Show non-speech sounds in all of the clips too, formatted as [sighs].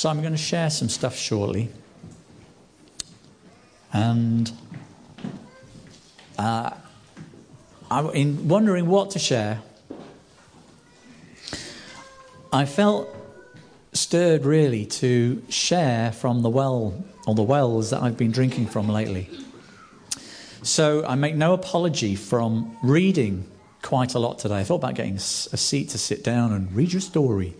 So I'm going to share some stuff shortly. And uh, I'm in wondering what to share. I felt stirred really to share from the well or the wells that I've been drinking from lately. So I make no apology from reading quite a lot today. I thought about getting a seat to sit down and read your story.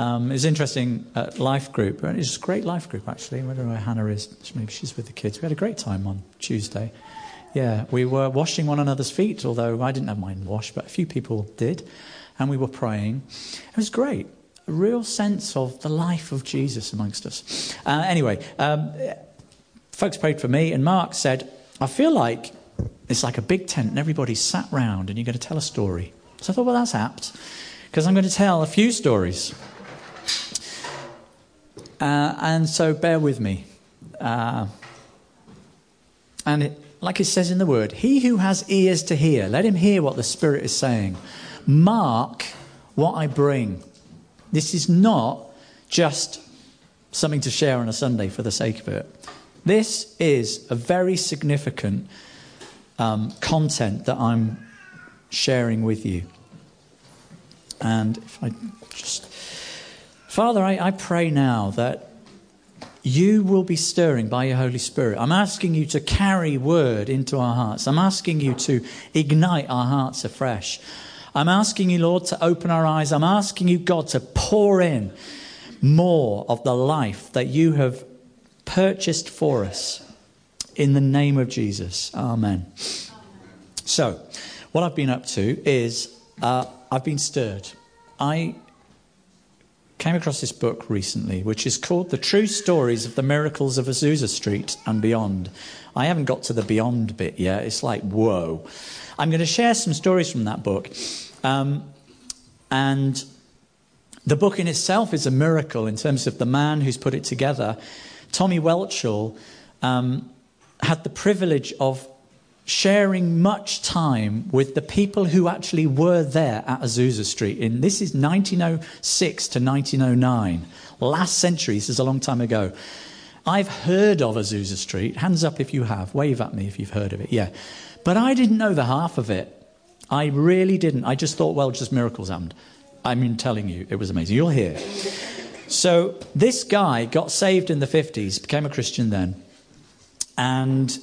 Um, it's interesting at Life Group. It's a great Life Group, actually. I know where Hannah is. Maybe she's with the kids. We had a great time on Tuesday. Yeah, we were washing one another's feet, although I didn't have mine washed, but a few people did. And we were praying. It was great. A real sense of the life of Jesus amongst us. Uh, anyway, um, folks prayed for me, and Mark said, I feel like it's like a big tent and everybody's sat round and you're going to tell a story. So I thought, well, that's apt because I'm going to tell a few stories. Uh, and so bear with me. Uh, and it, like it says in the word, he who has ears to hear, let him hear what the Spirit is saying. Mark what I bring. This is not just something to share on a Sunday for the sake of it. This is a very significant um, content that I'm sharing with you. And if I just. Father, I, I pray now that you will be stirring by your Holy Spirit. I'm asking you to carry word into our hearts. I'm asking you to ignite our hearts afresh. I'm asking you, Lord, to open our eyes. I'm asking you, God, to pour in more of the life that you have purchased for us. In the name of Jesus. Amen. So, what I've been up to is uh, I've been stirred. I came across this book recently, which is called The True Stories of the Miracles of Azusa Street and Beyond. I haven't got to the beyond bit yet. It's like, whoa. I'm going to share some stories from that book. Um, and the book in itself is a miracle in terms of the man who's put it together. Tommy Welchel um, had the privilege of sharing much time with the people who actually were there at Azusa Street. In this is 1906 to 1909, last century. This is a long time ago. I've heard of Azusa Street. Hands up if you have. Wave at me if you've heard of it. Yeah, but I didn't know the half of it. I really didn't. I just thought, well, just miracles happened. I mean, telling you, it was amazing. You'll hear. So this guy got saved in the 50s, became a Christian then, and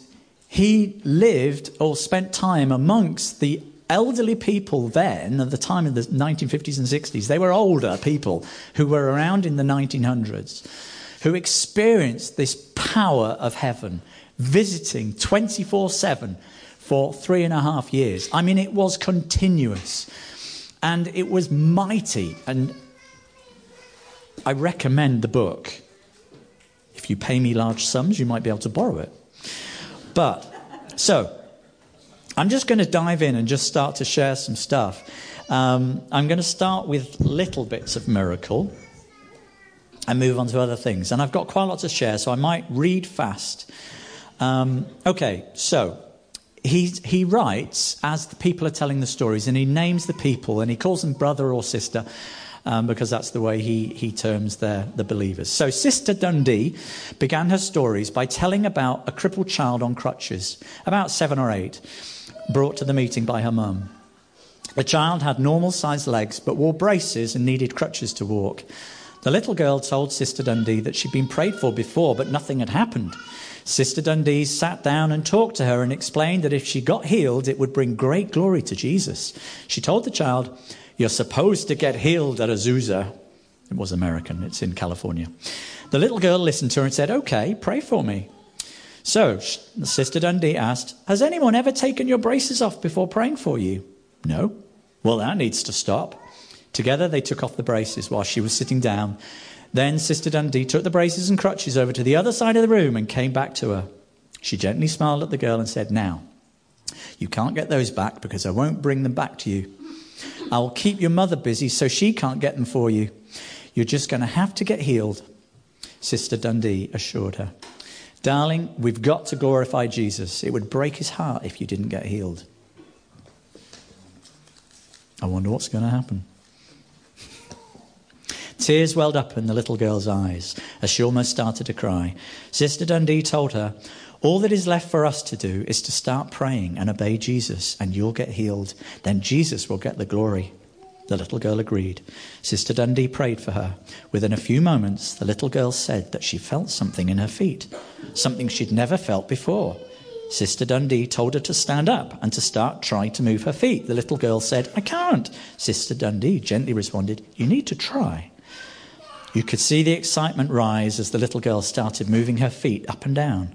he lived or spent time amongst the elderly people then, at the time of the 1950s and 60s. They were older people who were around in the 1900s, who experienced this power of heaven, visiting 24 7 for three and a half years. I mean, it was continuous and it was mighty. And I recommend the book. If you pay me large sums, you might be able to borrow it. But, so, I'm just going to dive in and just start to share some stuff. Um, I'm going to start with little bits of miracle and move on to other things. And I've got quite a lot to share, so I might read fast. Um, okay, so he, he writes as the people are telling the stories, and he names the people, and he calls them brother or sister um, because that's the way he, he terms their, the believers. So, Sister Dundee began her stories by telling about a crippled child on crutches, about seven or eight, brought to the meeting by her mum. The child had normal sized legs but wore braces and needed crutches to walk. The little girl told Sister Dundee that she'd been prayed for before, but nothing had happened. Sister Dundee sat down and talked to her and explained that if she got healed, it would bring great glory to Jesus. She told the child, you're supposed to get healed at Azusa. It was American, it's in California. The little girl listened to her and said, Okay, pray for me. So, Sister Dundee asked, Has anyone ever taken your braces off before praying for you? No. Well, that needs to stop. Together, they took off the braces while she was sitting down. Then Sister Dundee took the braces and crutches over to the other side of the room and came back to her. She gently smiled at the girl and said, Now, you can't get those back because I won't bring them back to you. I will keep your mother busy so she can't get them for you. You're just going to have to get healed, Sister Dundee assured her. Darling, we've got to glorify Jesus. It would break his heart if you didn't get healed. I wonder what's going to happen. Tears welled up in the little girl's eyes as she almost started to cry. Sister Dundee told her, All that is left for us to do is to start praying and obey Jesus, and you'll get healed. Then Jesus will get the glory. The little girl agreed. Sister Dundee prayed for her. Within a few moments, the little girl said that she felt something in her feet, something she'd never felt before. Sister Dundee told her to stand up and to start trying to move her feet. The little girl said, I can't. Sister Dundee gently responded, You need to try. You could see the excitement rise as the little girl started moving her feet up and down.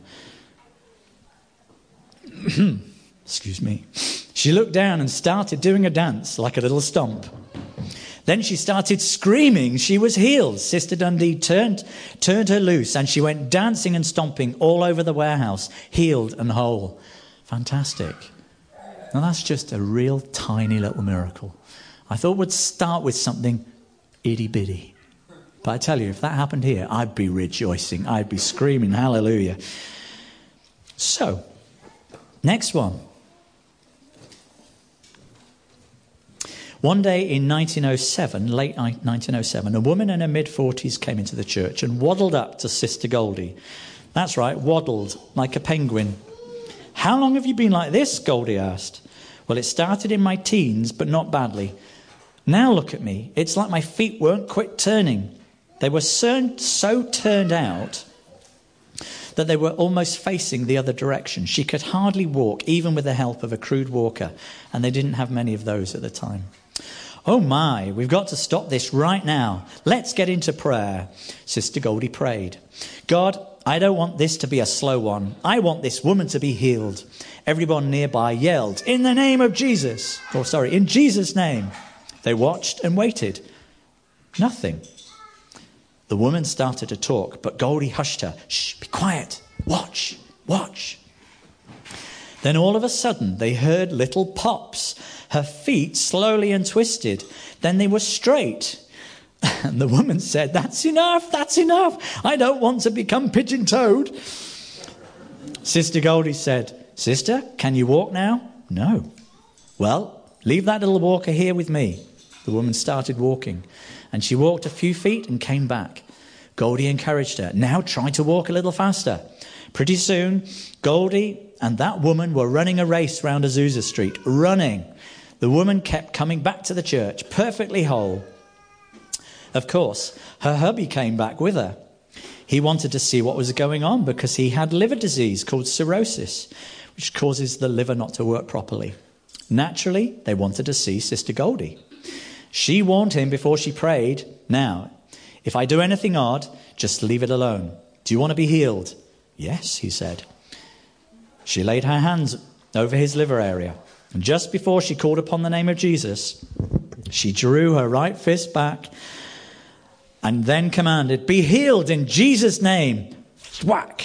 [clears throat] Excuse me. She looked down and started doing a dance like a little stomp. Then she started screaming. She was healed. Sister Dundee turned, turned her loose and she went dancing and stomping all over the warehouse, healed and whole. Fantastic. Now that's just a real tiny little miracle. I thought we'd start with something itty bitty. But I tell you, if that happened here, I'd be rejoicing. I'd be screaming, hallelujah. So, next one. One day in 1907, late 1907, a woman in her mid 40s came into the church and waddled up to Sister Goldie. That's right, waddled like a penguin. How long have you been like this? Goldie asked. Well, it started in my teens, but not badly. Now look at me. It's like my feet weren't quit turning. They were so, so turned out that they were almost facing the other direction. She could hardly walk, even with the help of a crude walker, and they didn't have many of those at the time. Oh my, we've got to stop this right now. Let's get into prayer. Sister Goldie prayed. God, I don't want this to be a slow one. I want this woman to be healed. Everyone nearby yelled, In the name of Jesus. Or, oh, sorry, in Jesus' name. They watched and waited. Nothing. The woman started to talk, but Goldie hushed her. Shh, be quiet. Watch, watch. Then all of a sudden, they heard little pops her feet slowly untwisted. Then they were straight. [laughs] And the woman said, That's enough, that's enough. I don't want to become pigeon toed. Sister Goldie said, Sister, can you walk now? No. Well, leave that little walker here with me. The woman started walking, and she walked a few feet and came back. Goldie encouraged her. Now try to walk a little faster. Pretty soon, Goldie and that woman were running a race round Azusa Street, running. The woman kept coming back to the church, perfectly whole. Of course, her hubby came back with her. He wanted to see what was going on because he had liver disease called cirrhosis, which causes the liver not to work properly. Naturally, they wanted to see Sister Goldie. She warned him before she prayed, Now, if I do anything odd, just leave it alone. Do you want to be healed? Yes, he said. She laid her hands over his liver area. And just before she called upon the name of Jesus, she drew her right fist back and then commanded, Be healed in Jesus' name. Thwack!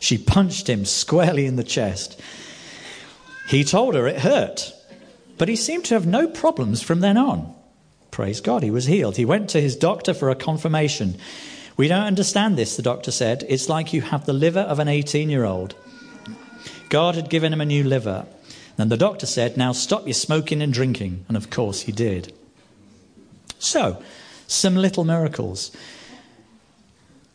She punched him squarely in the chest. He told her it hurt, but he seemed to have no problems from then on. Praise God, he was healed. He went to his doctor for a confirmation. We don't understand this, the doctor said. It's like you have the liver of an 18 year old. God had given him a new liver, then the doctor said, Now stop your smoking and drinking. And of course he did. So, some little miracles.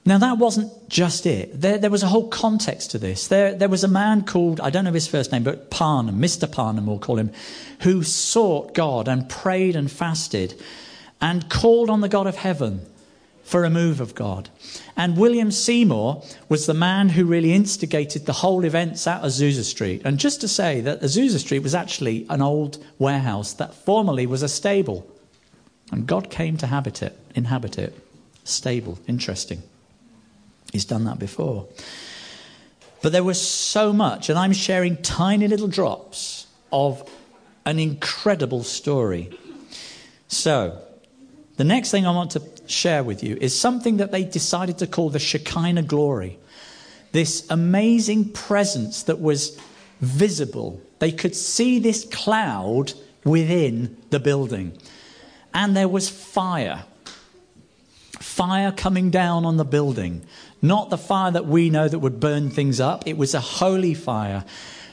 Now, that wasn't just it. There, there was a whole context to this. There, there was a man called, I don't know his first name, but Parnham, Mr. Parnham, we'll call him, who sought God and prayed and fasted and called on the God of heaven for a move of God. And William Seymour was the man who really instigated the whole events at Azusa Street. And just to say that Azusa Street was actually an old warehouse that formerly was a stable. And God came to habit it, inhabit it. Stable, interesting. He's done that before. But there was so much, and I'm sharing tiny little drops of an incredible story. So, the next thing I want to share with you is something that they decided to call the Shekinah glory. This amazing presence that was visible. They could see this cloud within the building. And there was fire. Fire coming down on the building. Not the fire that we know that would burn things up, it was a holy fire.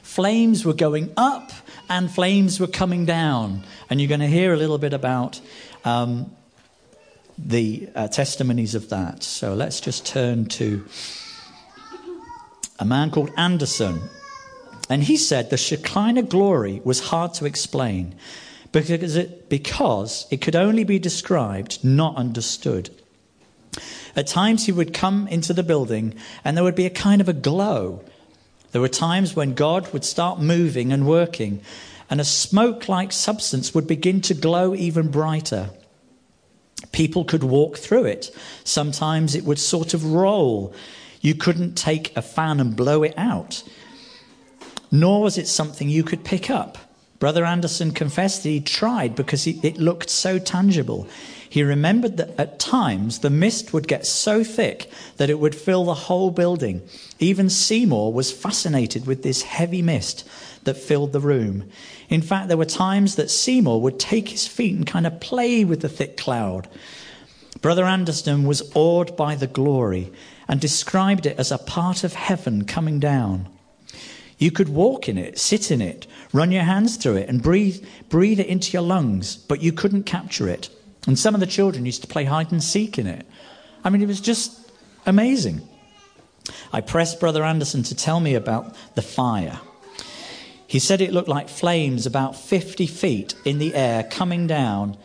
Flames were going up and flames were coming down. And you're going to hear a little bit about um, the uh, testimonies of that. So let's just turn to a man called Anderson. And he said the Shekinah glory was hard to explain because it, because it could only be described, not understood. At times he would come into the building and there would be a kind of a glow. There were times when God would start moving and working, and a smoke like substance would begin to glow even brighter. People could walk through it. Sometimes it would sort of roll. You couldn't take a fan and blow it out, nor was it something you could pick up. Brother Anderson confessed that he tried because it looked so tangible. He remembered that at times the mist would get so thick that it would fill the whole building. Even Seymour was fascinated with this heavy mist that filled the room. In fact, there were times that Seymour would take his feet and kind of play with the thick cloud. Brother Anderson was awed by the glory and described it as a part of heaven coming down. You could walk in it, sit in it, run your hands through it, and breathe, breathe it into your lungs, but you couldn't capture it. And some of the children used to play hide and seek in it. I mean, it was just amazing. I pressed Brother Anderson to tell me about the fire. He said it looked like flames about 50 feet in the air coming down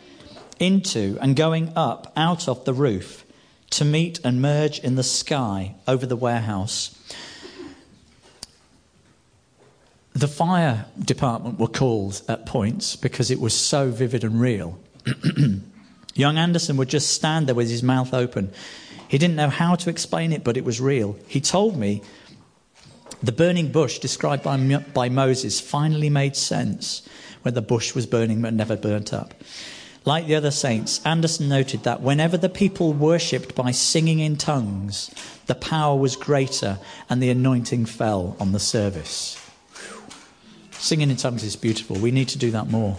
into and going up out of the roof to meet and merge in the sky over the warehouse. The fire department were called at points because it was so vivid and real. [clears throat] Young Anderson would just stand there with his mouth open. He didn't know how to explain it, but it was real. He told me the burning bush described by, by Moses finally made sense when the bush was burning but never burnt up. Like the other saints, Anderson noted that whenever the people worshipped by singing in tongues, the power was greater and the anointing fell on the service. Singing in tongues is beautiful. We need to do that more.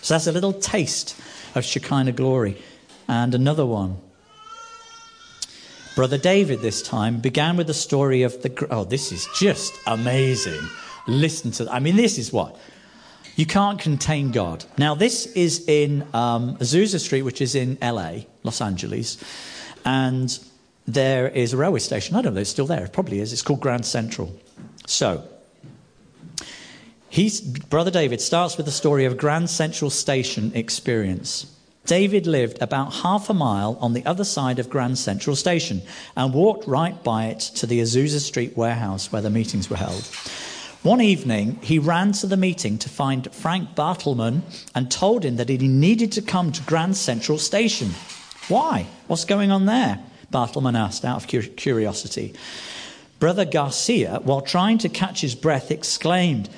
So that's a little taste of Shekinah glory. And another one. Brother David, this time, began with the story of the. Oh, this is just amazing. Listen to. that. I mean, this is what? You can't contain God. Now, this is in um, Azusa Street, which is in LA, Los Angeles. And there is a railway station. I don't know if it's still there. It probably is. It's called Grand Central. So, He's, Brother David starts with the story of Grand Central Station experience. David lived about half a mile on the other side of Grand Central Station and walked right by it to the Azusa Street warehouse where the meetings were held. One evening, he ran to the meeting to find Frank Bartleman and told him that he needed to come to Grand Central Station. Why? What's going on there? Bartleman asked out of curiosity. Brother Garcia, while trying to catch his breath, exclaimed,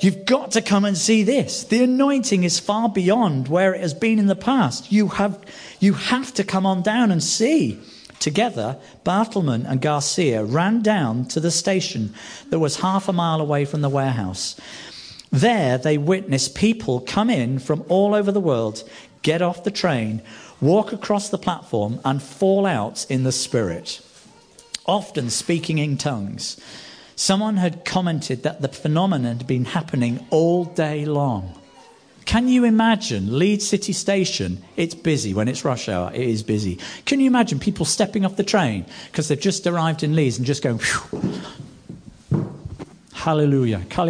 You've got to come and see this. The anointing is far beyond where it has been in the past. You have, you have to come on down and see. Together, Bartleman and Garcia ran down to the station that was half a mile away from the warehouse. There, they witnessed people come in from all over the world, get off the train, walk across the platform, and fall out in the Spirit, often speaking in tongues. Someone had commented that the phenomenon had been happening all day long. Can you imagine Leeds City Station? It's busy when it's rush hour. It is busy. Can you imagine people stepping off the train because they've just arrived in Leeds and just going, Hallelujah. Can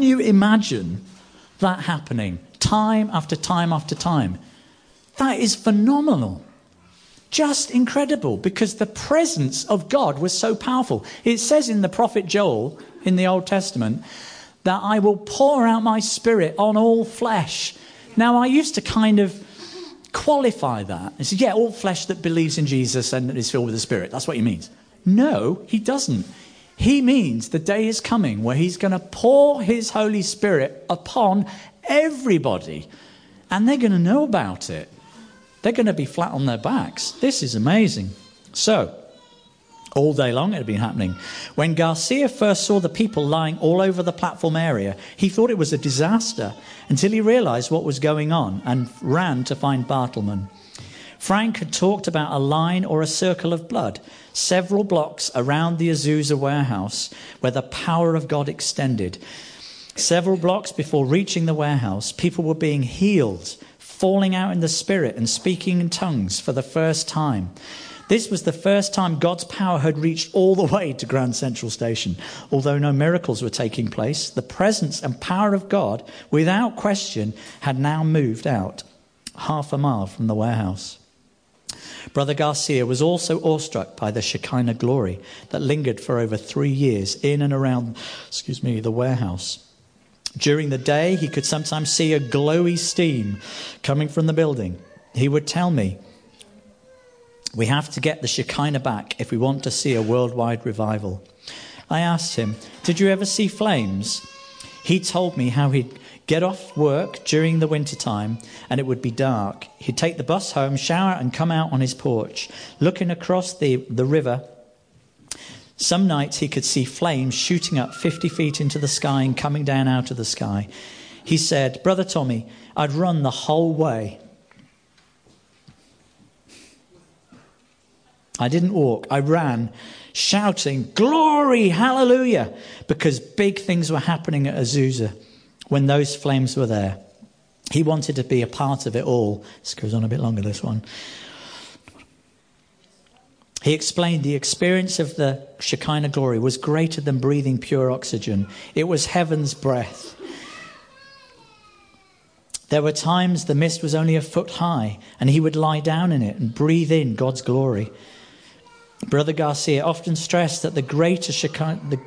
you imagine that happening time after time after time? That is phenomenal just incredible because the presence of God was so powerful. It says in the prophet Joel in the Old Testament that I will pour out my spirit on all flesh. Now, I used to kind of qualify that and say, yeah, all flesh that believes in Jesus and is filled with the Spirit. That's what he means. No, he doesn't. He means the day is coming where he's going to pour his Holy Spirit upon everybody and they're going to know about it they're going to be flat on their backs. This is amazing. So, all day long it had been happening. When Garcia first saw the people lying all over the platform area, he thought it was a disaster until he realized what was going on and ran to find Bartleman. Frank had talked about a line or a circle of blood several blocks around the Azusa warehouse where the power of God extended. Several blocks before reaching the warehouse, people were being healed, falling out in the spirit, and speaking in tongues for the first time. This was the first time God's power had reached all the way to Grand Central Station. Although no miracles were taking place, the presence and power of God, without question, had now moved out half a mile from the warehouse. Brother Garcia was also awestruck by the Shekinah glory that lingered for over three years in and around, excuse me, the warehouse. During the day, he could sometimes see a glowy steam coming from the building. He would tell me, We have to get the Shekinah back if we want to see a worldwide revival. I asked him, Did you ever see flames? He told me how he'd get off work during the winter time and it would be dark. He'd take the bus home, shower, and come out on his porch, looking across the, the river some nights he could see flames shooting up 50 feet into the sky and coming down out of the sky. He said, Brother Tommy, I'd run the whole way. I didn't walk, I ran, shouting, Glory, hallelujah, because big things were happening at Azusa when those flames were there. He wanted to be a part of it all. This goes on a bit longer, this one. He explained the experience of the Shekinah glory was greater than breathing pure oxygen, it was heaven's breath. There were times the mist was only a foot high, and he would lie down in it and breathe in God's glory. Brother Garcia often stressed that the greater, Shekinah, the,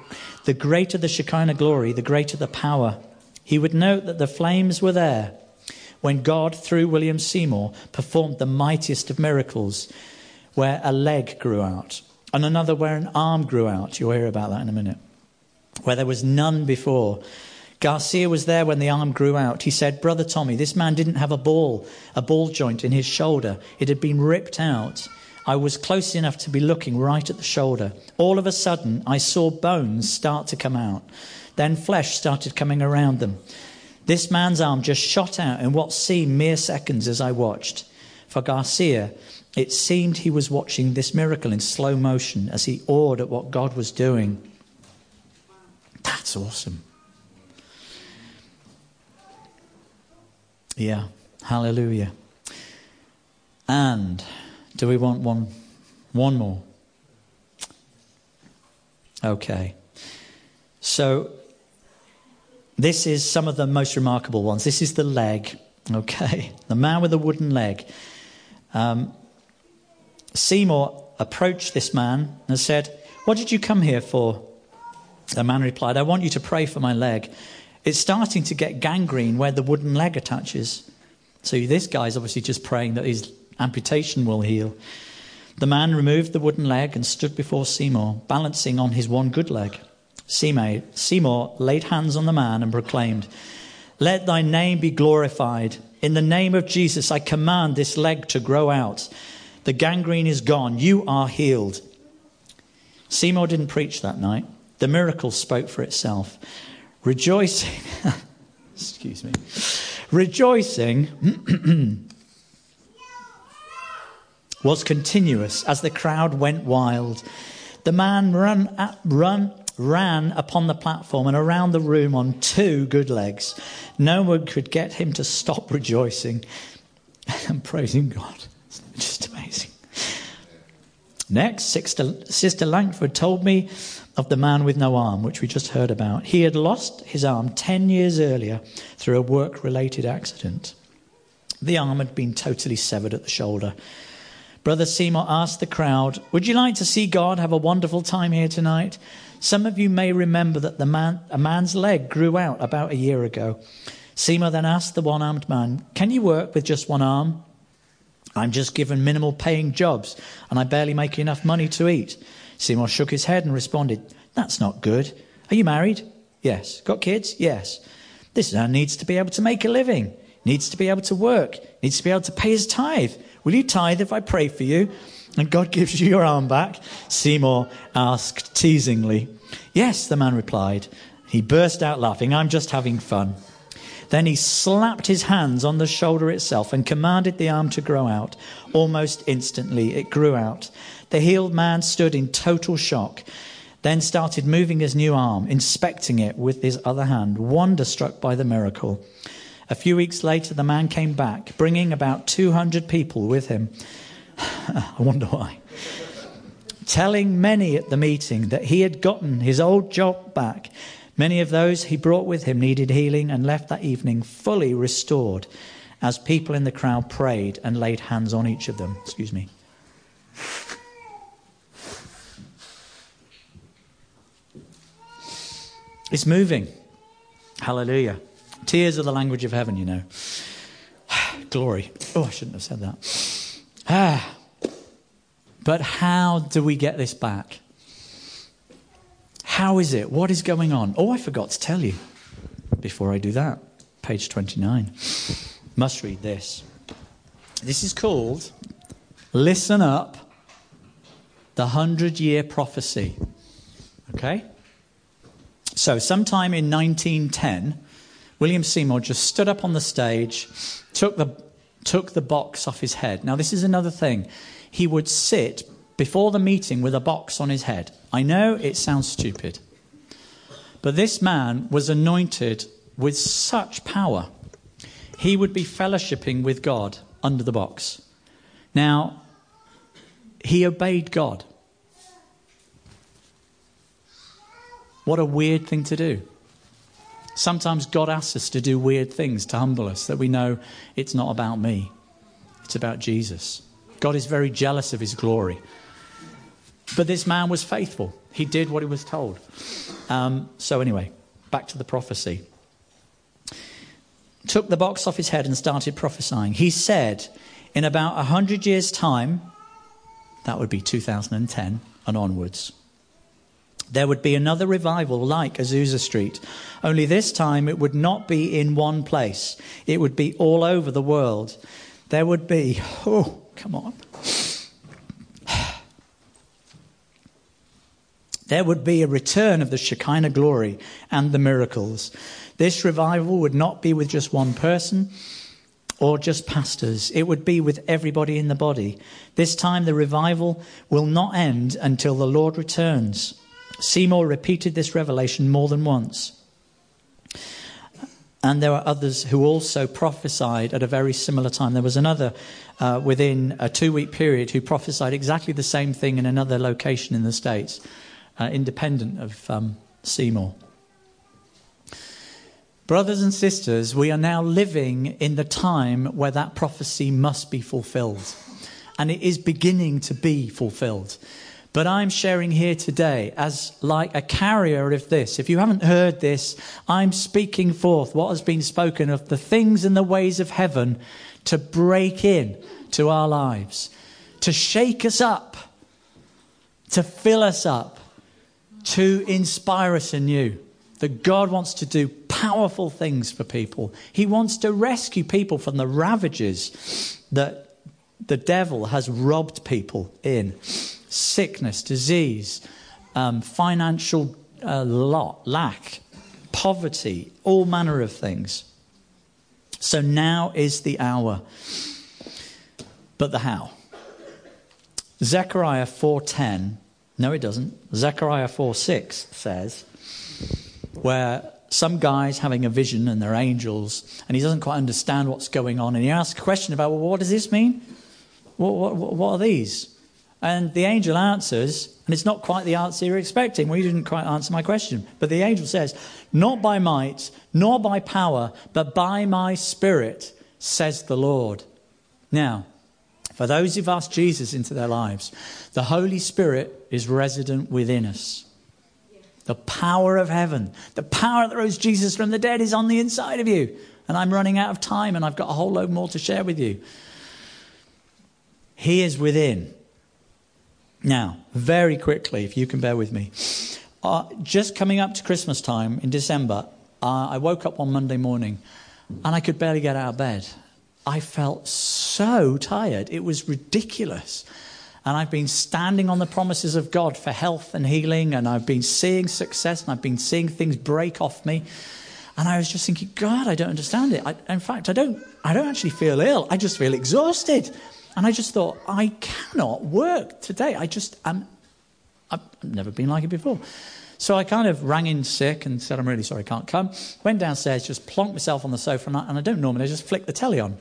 the greater the Shekinah glory, the greater the power. He would note that the flames were there when God, through William Seymour, performed the mightiest of miracles where a leg grew out, and another where an arm grew out. You'll hear about that in a minute. Where there was none before. Garcia was there when the arm grew out. He said, Brother Tommy, this man didn't have a ball, a ball joint in his shoulder. It had been ripped out. I was close enough to be looking right at the shoulder. All of a sudden, I saw bones start to come out. Then flesh started coming around them. This man's arm just shot out in what seemed mere seconds as I watched. For Garcia, it seemed he was watching this miracle in slow motion as he awed at what God was doing. That's awesome. Yeah, hallelujah. And do we want one one more? Okay. So this is some of the most remarkable ones. This is the leg. Okay. The man with the wooden leg. Um, Seymour approached this man and said, What did you come here for? The man replied, I want you to pray for my leg. It's starting to get gangrene where the wooden leg attaches. So this guy's obviously just praying that his amputation will heal. The man removed the wooden leg and stood before Seymour, balancing on his one good leg. Seymour laid hands on the man and proclaimed, Let thy name be glorified. In the name of Jesus, I command this leg to grow out. The gangrene is gone. You are healed. Seymour didn't preach that night. The miracle spoke for itself. Rejoicing, [laughs] excuse me, rejoicing [clears throat] was continuous as the crowd went wild. The man run, run, ran upon the platform and around the room on two good legs. No one could get him to stop rejoicing [laughs] and praising God. [laughs] Just amazing. Next, Sister Langford told me of the man with no arm, which we just heard about. He had lost his arm 10 years earlier through a work related accident. The arm had been totally severed at the shoulder. Brother Seymour asked the crowd, Would you like to see God have a wonderful time here tonight? Some of you may remember that the man, a man's leg grew out about a year ago. Seymour then asked the one armed man, Can you work with just one arm? I'm just given minimal paying jobs and I barely make enough money to eat. Seymour shook his head and responded, That's not good. Are you married? Yes. Got kids? Yes. This man needs to be able to make a living, needs to be able to work, needs to be able to pay his tithe. Will you tithe if I pray for you? And God [laughs] gives you your arm back? Seymour asked teasingly. Yes, the man replied. He burst out laughing. I'm just having fun. Then he slapped his hands on the shoulder itself and commanded the arm to grow out. Almost instantly, it grew out. The healed man stood in total shock. then started moving his new arm, inspecting it with his other hand, wonderstruck by the miracle. A few weeks later, the man came back, bringing about 200 people with him. [sighs] I wonder why. Telling many at the meeting that he had gotten his old job back. Many of those he brought with him needed healing and left that evening fully restored as people in the crowd prayed and laid hands on each of them. Excuse me. It's moving. Hallelujah. Tears are the language of heaven, you know. [sighs] Glory. Oh, I shouldn't have said that. Ah. [sighs] But how do we get this back? How is it? What is going on? Oh, I forgot to tell you before I do that. Page 29. Must read this. This is called Listen Up, the Hundred Year Prophecy. Okay? So, sometime in 1910, William Seymour just stood up on the stage, took the, took the box off his head. Now, this is another thing. He would sit before the meeting with a box on his head. I know it sounds stupid, but this man was anointed with such power. He would be fellowshipping with God under the box. Now, he obeyed God. What a weird thing to do. Sometimes God asks us to do weird things to humble us, that we know it's not about me, it's about Jesus. God is very jealous of his glory. But this man was faithful. He did what he was told. Um, so, anyway, back to the prophecy. Took the box off his head and started prophesying. He said, in about a hundred years' time, that would be 2010 and onwards, there would be another revival like Azusa Street, only this time it would not be in one place, it would be all over the world. There would be, oh, come on. There would be a return of the Shekinah glory and the miracles. This revival would not be with just one person or just pastors, it would be with everybody in the body. This time, the revival will not end until the Lord returns. Seymour repeated this revelation more than once. And there were others who also prophesied at a very similar time. There was another uh, within a two week period who prophesied exactly the same thing in another location in the States, uh, independent of um, Seymour. Brothers and sisters, we are now living in the time where that prophecy must be fulfilled. And it is beginning to be fulfilled. But I'm sharing here today as like a carrier of this. If you haven't heard this, I'm speaking forth what has been spoken of the things and the ways of heaven to break in to our lives, to shake us up, to fill us up, to inspire us anew. That God wants to do powerful things for people. He wants to rescue people from the ravages that the devil has robbed people in sickness, disease, um, financial uh, lot, lack, poverty, all manner of things. So now is the hour. But the how? Zechariah 4:10. No, it doesn't. Zechariah 4:6 says, where some guy's having a vision and they're angels, and he doesn't quite understand what's going on, and he asks a question about, well, what does this mean? What, what, what are these? And the angel answers, and it's not quite the answer you're expecting. Well, you didn't quite answer my question. But the angel says, Not by might, nor by power, but by my spirit, says the Lord. Now, for those who've asked Jesus into their lives, the Holy Spirit is resident within us. The power of heaven, the power that rose Jesus from the dead is on the inside of you. And I'm running out of time, and I've got a whole load more to share with you. He is within. Now, very quickly, if you can bear with me. Uh, just coming up to Christmas time in December, uh, I woke up on Monday morning and I could barely get out of bed. I felt so tired. It was ridiculous. And I've been standing on the promises of God for health and healing, and I've been seeing success, and I've been seeing things break off me. And I was just thinking, God, I don't understand it. I, in fact, I don't, I don't actually feel ill. I just feel exhausted. And I just thought, I cannot work today. I just am I've never been like it before. So I kind of rang in sick and said, I'm really sorry, I can't come. Went downstairs, just plonked myself on the sofa, and I, and I don't normally, I just flick the telly on.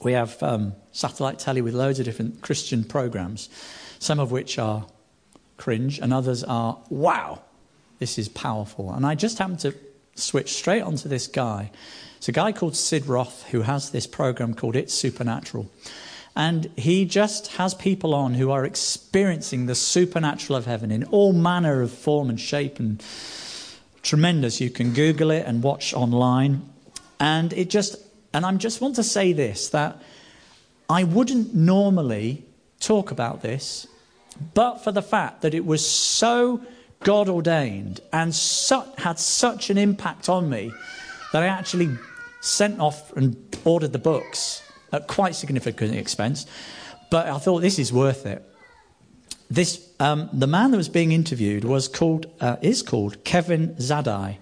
We have um, satellite telly with loads of different Christian programs, some of which are cringe, and others are, wow, this is powerful. And I just happened to switch straight onto this guy. It's a guy called Sid Roth who has this program called It's Supernatural. And he just has people on who are experiencing the supernatural of heaven in all manner of form and shape and tremendous. You can Google it and watch online. And it just, and I just want to say this that I wouldn't normally talk about this, but for the fact that it was so God ordained and had such an impact on me that I actually sent off and ordered the books at quite significant expense. But I thought this is worth it. This, um, the man that was being interviewed was called, uh, is called Kevin Zadai.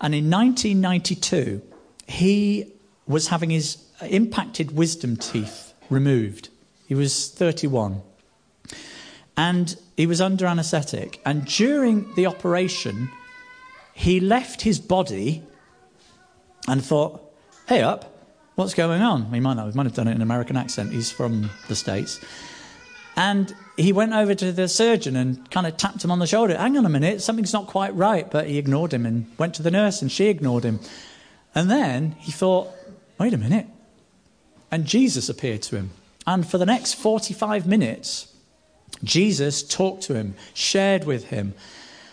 And in 1992, he was having his impacted wisdom teeth removed. He was 31. And he was under anaesthetic. And during the operation, he left his body and thought, hey, up, what's going on? He might not, he might have done it in an American accent. He's from the States. And he went over to the surgeon and kind of tapped him on the shoulder. Hang on a minute, something's not quite right. But he ignored him and went to the nurse, and she ignored him. And then he thought, wait a minute. And Jesus appeared to him. And for the next 45 minutes, Jesus talked to him, shared with him,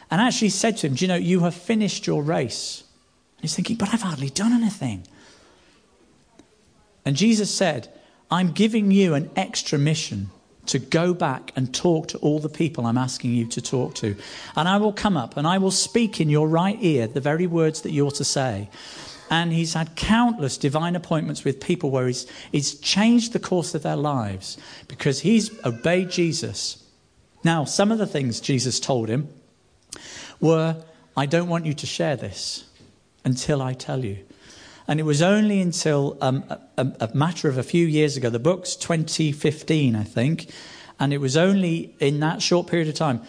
and actually said to him, Do you know, you have finished your race. He's thinking, But I've hardly done anything. And Jesus said, I'm giving you an extra mission to go back and talk to all the people I'm asking you to talk to. And I will come up and I will speak in your right ear the very words that you're to say. And he's had countless divine appointments with people where he's, he's changed the course of their lives because he's obeyed Jesus. Now, some of the things Jesus told him were, I don't want you to share this until I tell you. And it was only until um, a, a, matter of a few years ago, the book's 2015, I think, and it was only in that short period of time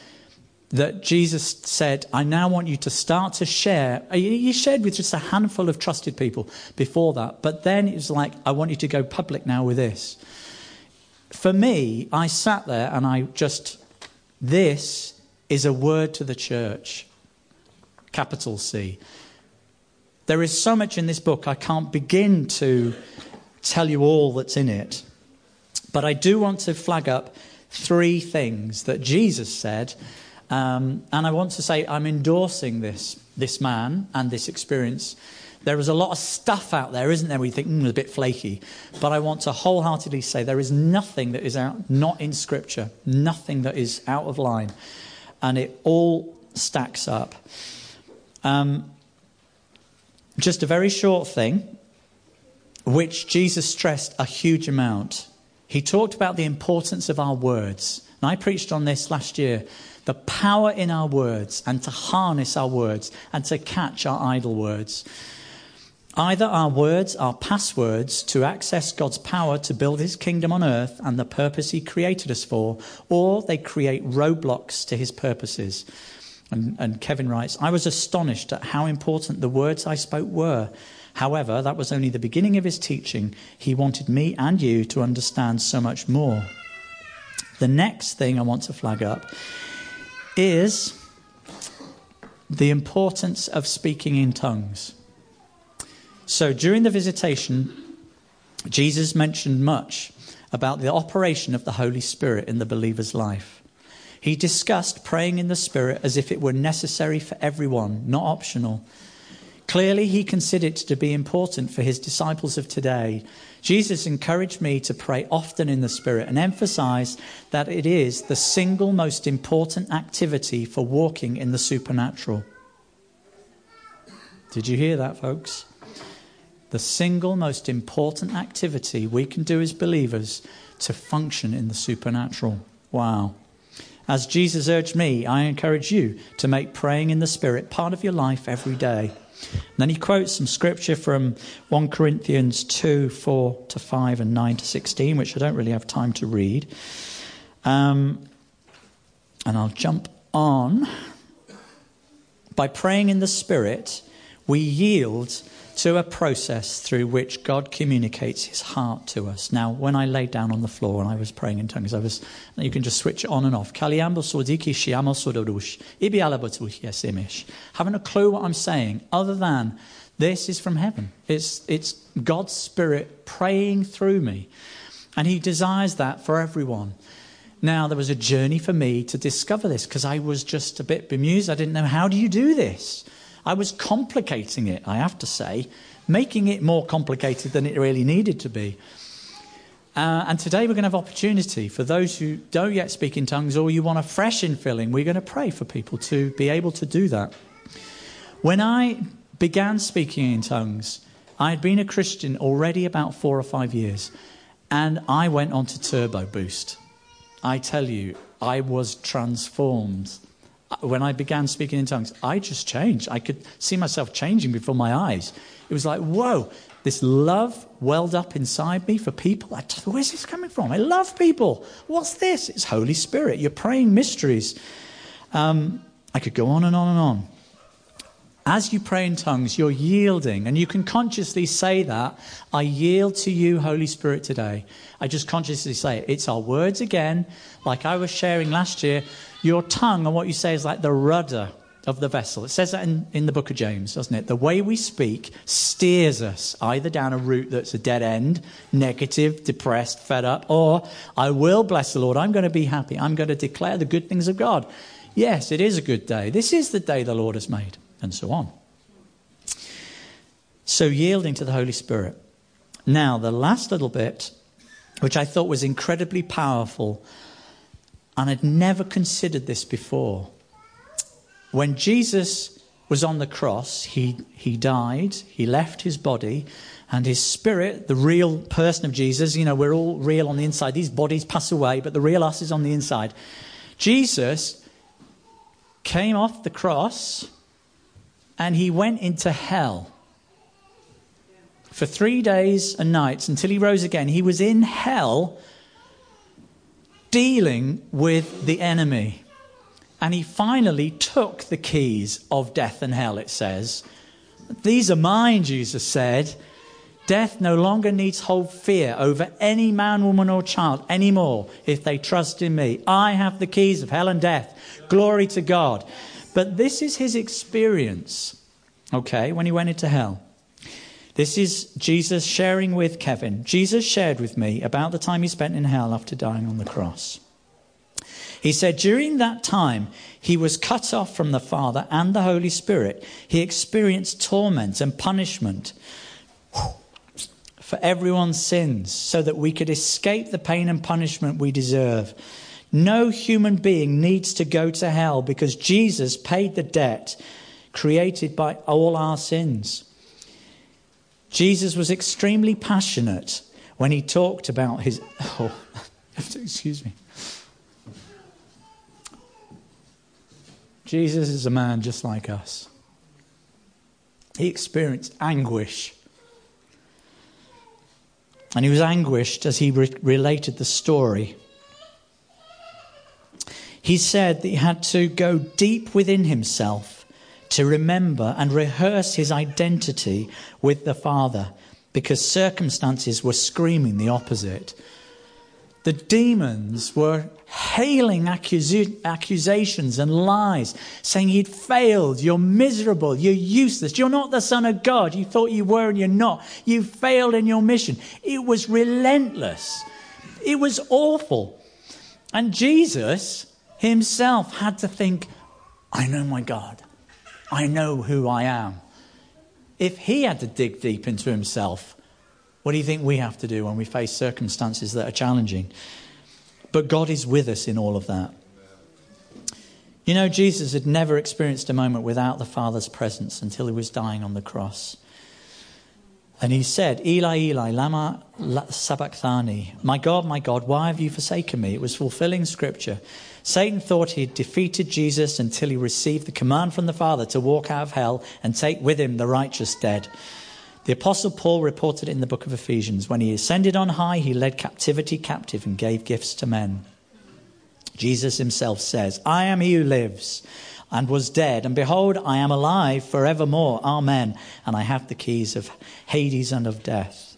that Jesus said, I now want you to start to share. He shared with just a handful of trusted people before that, but then it was like, I want you to go public now with this. For me, I sat there and I just, this is a word to the church, capital C. There is so much in this book, I can't begin to tell you all that's in it. But I do want to flag up three things that Jesus said. Um, and I want to say I'm endorsing this, this man and this experience. There is a lot of stuff out there, isn't there? We think, mm, a bit flaky. But I want to wholeheartedly say there is nothing that is out, not in Scripture, nothing that is out of line. And it all stacks up. Um, just a very short thing, which Jesus stressed a huge amount. He talked about the importance of our words. And I preached on this last year the power in our words and to harness our words and to catch our idle words. Either our words are passwords to access God's power to build his kingdom on earth and the purpose he created us for, or they create roadblocks to his purposes. And, and Kevin writes, I was astonished at how important the words I spoke were. However, that was only the beginning of his teaching. He wanted me and you to understand so much more. The next thing I want to flag up is the importance of speaking in tongues. So during the visitation, Jesus mentioned much about the operation of the Holy Spirit in the believer's life. He discussed praying in the Spirit as if it were necessary for everyone, not optional. Clearly, he considered it to be important for his disciples of today. Jesus encouraged me to pray often in the Spirit and emphasize that it is the single most important activity for walking in the supernatural. Did you hear that, folks? The single most important activity we can do as believers to function in the supernatural. Wow. As Jesus urged me, I encourage you to make praying in the Spirit part of your life every day. And then he quotes some scripture from 1 Corinthians 2 4 to 5 and 9 to 16, which I don't really have time to read. Um, And I'll jump on. By praying in the Spirit, we yield to a process through which God communicates his heart to us. Now, when I laid down on the floor and I was praying in tongues, I was you can just switch it on and off. Haven't a clue what I'm saying, other than this is from heaven. It's it's God's Spirit praying through me. And he desires that for everyone. Now, there was a journey for me to discover this because I was just a bit bemused. I didn't know how do you do this? I was complicating it, I have to say, making it more complicated than it really needed to be. Uh, and today we're going to have opportunity for those who don't yet speak in tongues or you want a fresh infilling. We're going to pray for people to be able to do that. When I began speaking in tongues, I had been a Christian already about four or five years, and I went on to Turbo Boost. I tell you, I was transformed. When I began speaking in tongues, I just changed. I could see myself changing before my eyes. It was like, whoa, this love welled up inside me for people. I, where's this coming from? I love people. What's this? It's Holy Spirit. You're praying mysteries. Um, I could go on and on and on. As you pray in tongues, you're yielding, and you can consciously say that. I yield to you, Holy Spirit, today. I just consciously say it. It's our words again, like I was sharing last year. Your tongue and what you say is like the rudder of the vessel. It says that in, in the book of James, doesn't it? The way we speak steers us either down a route that's a dead end, negative, depressed, fed up, or I will bless the Lord. I'm going to be happy. I'm going to declare the good things of God. Yes, it is a good day. This is the day the Lord has made and so on. So, yielding to the Holy Spirit. Now, the last little bit, which I thought was incredibly powerful, and I'd never considered this before. When Jesus was on the cross, he, he died, he left his body, and his spirit, the real person of Jesus, you know, we're all real on the inside. These bodies pass away, but the real us is on the inside. Jesus came off the cross and he went into hell. For three days and nights until he rose again, he was in hell dealing with the enemy. And he finally took the keys of death and hell, it says. These are mine, Jesus said. Death no longer needs hold fear over any man, woman, or child anymore if they trust in me. I have the keys of hell and death. Glory to God. But this is his experience, okay, when he went into hell. This is Jesus sharing with Kevin. Jesus shared with me about the time he spent in hell after dying on the cross. He said during that time, he was cut off from the Father and the Holy Spirit. He experienced torment and punishment for everyone's sins so that we could escape the pain and punishment we deserve. No human being needs to go to hell because Jesus paid the debt created by all our sins. Jesus was extremely passionate when he talked about his. [laughs] Oh, [laughs] excuse me. Jesus is a man just like us. He experienced anguish. And he was anguished as he re- related the story he said that he had to go deep within himself to remember and rehearse his identity with the Father because circumstances were screaming the opposite. The demons were hailing accusations and lies, saying he'd failed, you're miserable, you're useless, you're not the Son of God, you thought you were and you're not, you failed in your mission. It was relentless, it was awful. And Jesus himself had to think, I know my God. I know who I am. If he had to dig deep into himself, what do you think we have to do when we face circumstances that are challenging? But God is with us in all of that. You know, Jesus had never experienced a moment without the Father's presence until he was dying on the cross. And he said, Eli, Eli, lama sabachthani. My God, my God, why have you forsaken me? It was fulfilling scripture. Satan thought he had defeated Jesus until he received the command from the Father to walk out of hell and take with him the righteous dead. The Apostle Paul reported in the book of Ephesians when he ascended on high, he led captivity captive and gave gifts to men. Jesus himself says, I am he who lives and was dead, and behold, I am alive forevermore. Amen. And I have the keys of Hades and of death.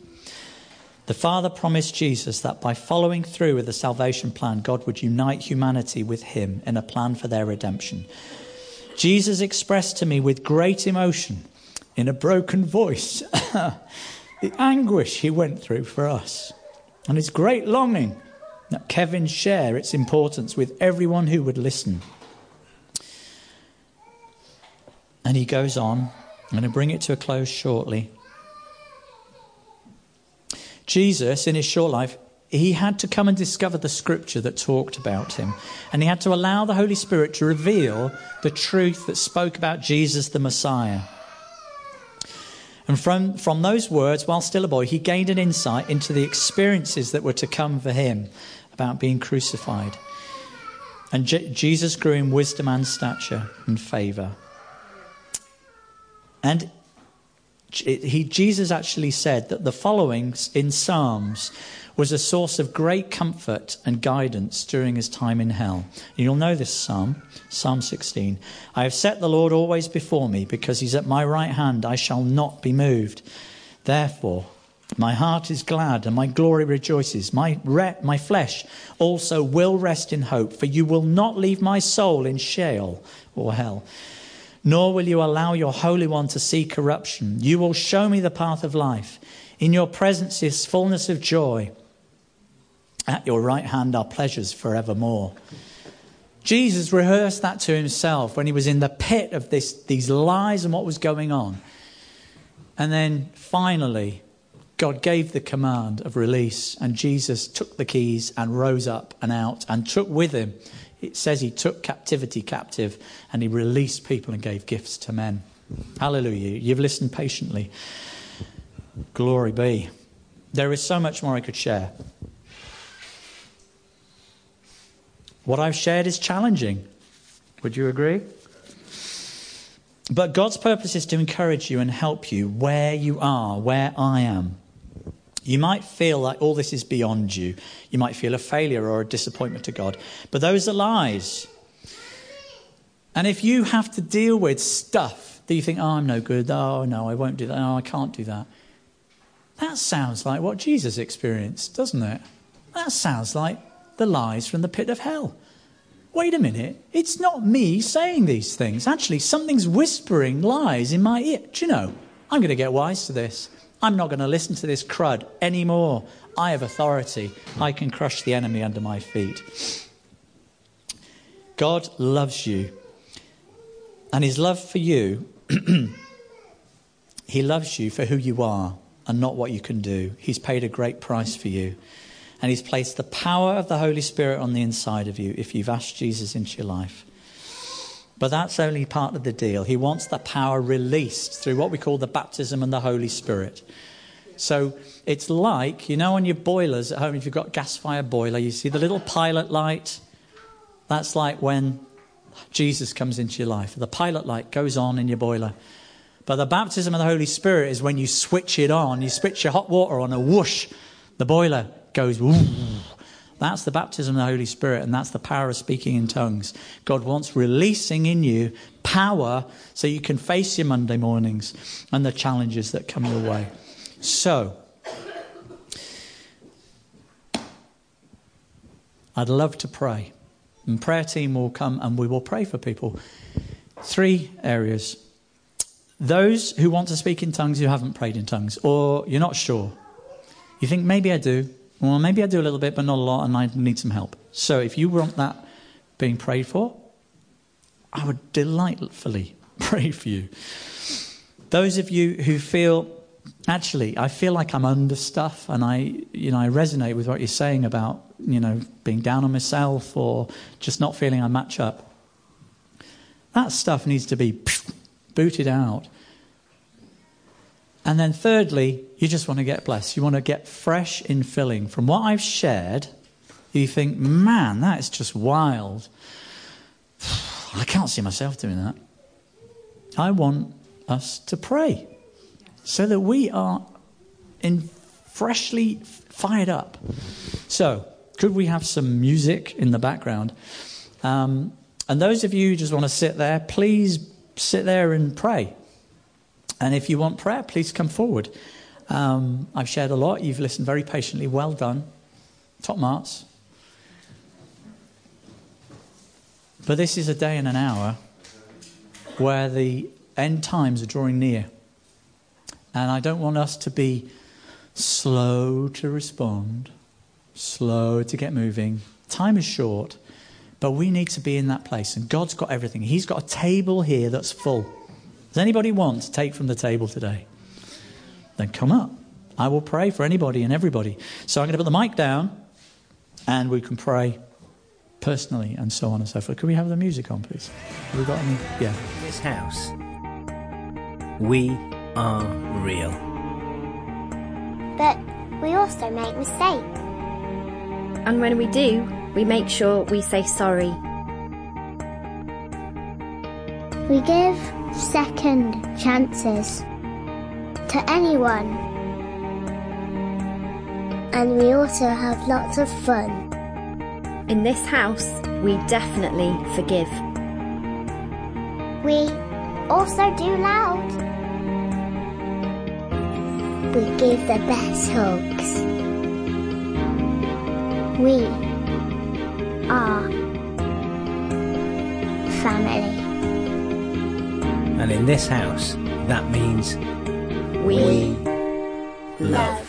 The Father promised Jesus that by following through with the salvation plan, God would unite humanity with Him in a plan for their redemption. Jesus expressed to me with great emotion, in a broken voice, [laughs] the anguish He went through for us and His great longing that Kevin share its importance with everyone who would listen. And he goes on. I'm going to bring it to a close shortly. Jesus, in his short life, he had to come and discover the scripture that talked about him. And he had to allow the Holy Spirit to reveal the truth that spoke about Jesus the Messiah. And from, from those words, while still a boy, he gained an insight into the experiences that were to come for him about being crucified. And Je- Jesus grew in wisdom and stature and favor. And he, Jesus actually said that the following in Psalms was a source of great comfort and guidance during his time in hell. You'll know this psalm, Psalm 16. I have set the Lord always before me, because he's at my right hand, I shall not be moved. Therefore, my heart is glad and my glory rejoices. My, re- my flesh also will rest in hope, for you will not leave my soul in Sheol or hell nor will you allow your Holy One to see corruption. You will show me the path of life. In your presence is fullness of joy. At your right hand are pleasures forevermore. Jesus rehearsed that to himself when he was in the pit of this, these lies and what was going on. And then finally, God gave the command of release, and Jesus took the keys and rose up and out and took with him it says he took captivity captive and he released people and gave gifts to men. Hallelujah. You've listened patiently. Glory be. There is so much more I could share. What I've shared is challenging. Would you agree? But God's purpose is to encourage you and help you where you are, where I am. You might feel like all this is beyond you. You might feel a failure or a disappointment to God. But those are lies. And if you have to deal with stuff that you think, oh, I'm no good, oh, no, I won't do that, oh, I can't do that, that sounds like what Jesus experienced, doesn't it? That sounds like the lies from the pit of hell. Wait a minute, it's not me saying these things. Actually, something's whispering lies in my ear. Do you know? I'm going to get wise to this. I'm not going to listen to this crud anymore. I have authority. I can crush the enemy under my feet. God loves you. And his love for you, [clears throat] he loves you for who you are and not what you can do. He's paid a great price for you. And he's placed the power of the Holy Spirit on the inside of you if you've asked Jesus into your life. But that's only part of the deal. He wants the power released through what we call the baptism and the Holy Spirit. So it's like, you know, on your boilers at home, if you've got gas fire boiler, you see the little pilot light? That's like when Jesus comes into your life. The pilot light goes on in your boiler. But the baptism of the Holy Spirit is when you switch it on, you switch your hot water on, and whoosh, the boiler goes whoo. That's the baptism of the Holy Spirit, and that's the power of speaking in tongues. God wants releasing in you power so you can face your Monday mornings and the challenges that come your way. So, I'd love to pray. And prayer team will come and we will pray for people. Three areas. Those who want to speak in tongues who haven't prayed in tongues, or you're not sure. You think maybe I do, well, maybe I do a little bit, but not a lot, and I need some help. So if you want that being prayed for, I would delightfully [laughs] pray for you. Those of you who feel, actually, I feel like I'm under stuff, and I, you know, I resonate with what you're saying about, you know, being down on myself or just not feeling I match up. That stuff needs to be [laughs] booted out. And then, thirdly, you just want to get blessed. You want to get fresh in filling. From what I've shared, you think, man, that is just wild. [sighs] I can't see myself doing that. I want us to pray so that we are in freshly fired up. So, could we have some music in the background? Um, and those of you who just want to sit there, please sit there and pray. And if you want prayer, please come forward. Um, I've shared a lot. You've listened very patiently. Well done. Top marks. But this is a day and an hour where the end times are drawing near. And I don't want us to be slow to respond, slow to get moving. Time is short, but we need to be in that place. And God's got everything. He's got a table here that's full. Does anybody want to take from the table today? Then come up. I will pray for anybody and everybody. So I'm going to put the mic down and we can pray personally and so on and so forth. Could we have the music on, please? Have we got any? Yeah. This house, we are real. But we also make mistakes. And when we do, we make sure we say sorry. We give second chances to anyone. And we also have lots of fun. In this house, we definitely forgive. We also do loud. We give the best hugs. We are family. And in this house, that means We, love.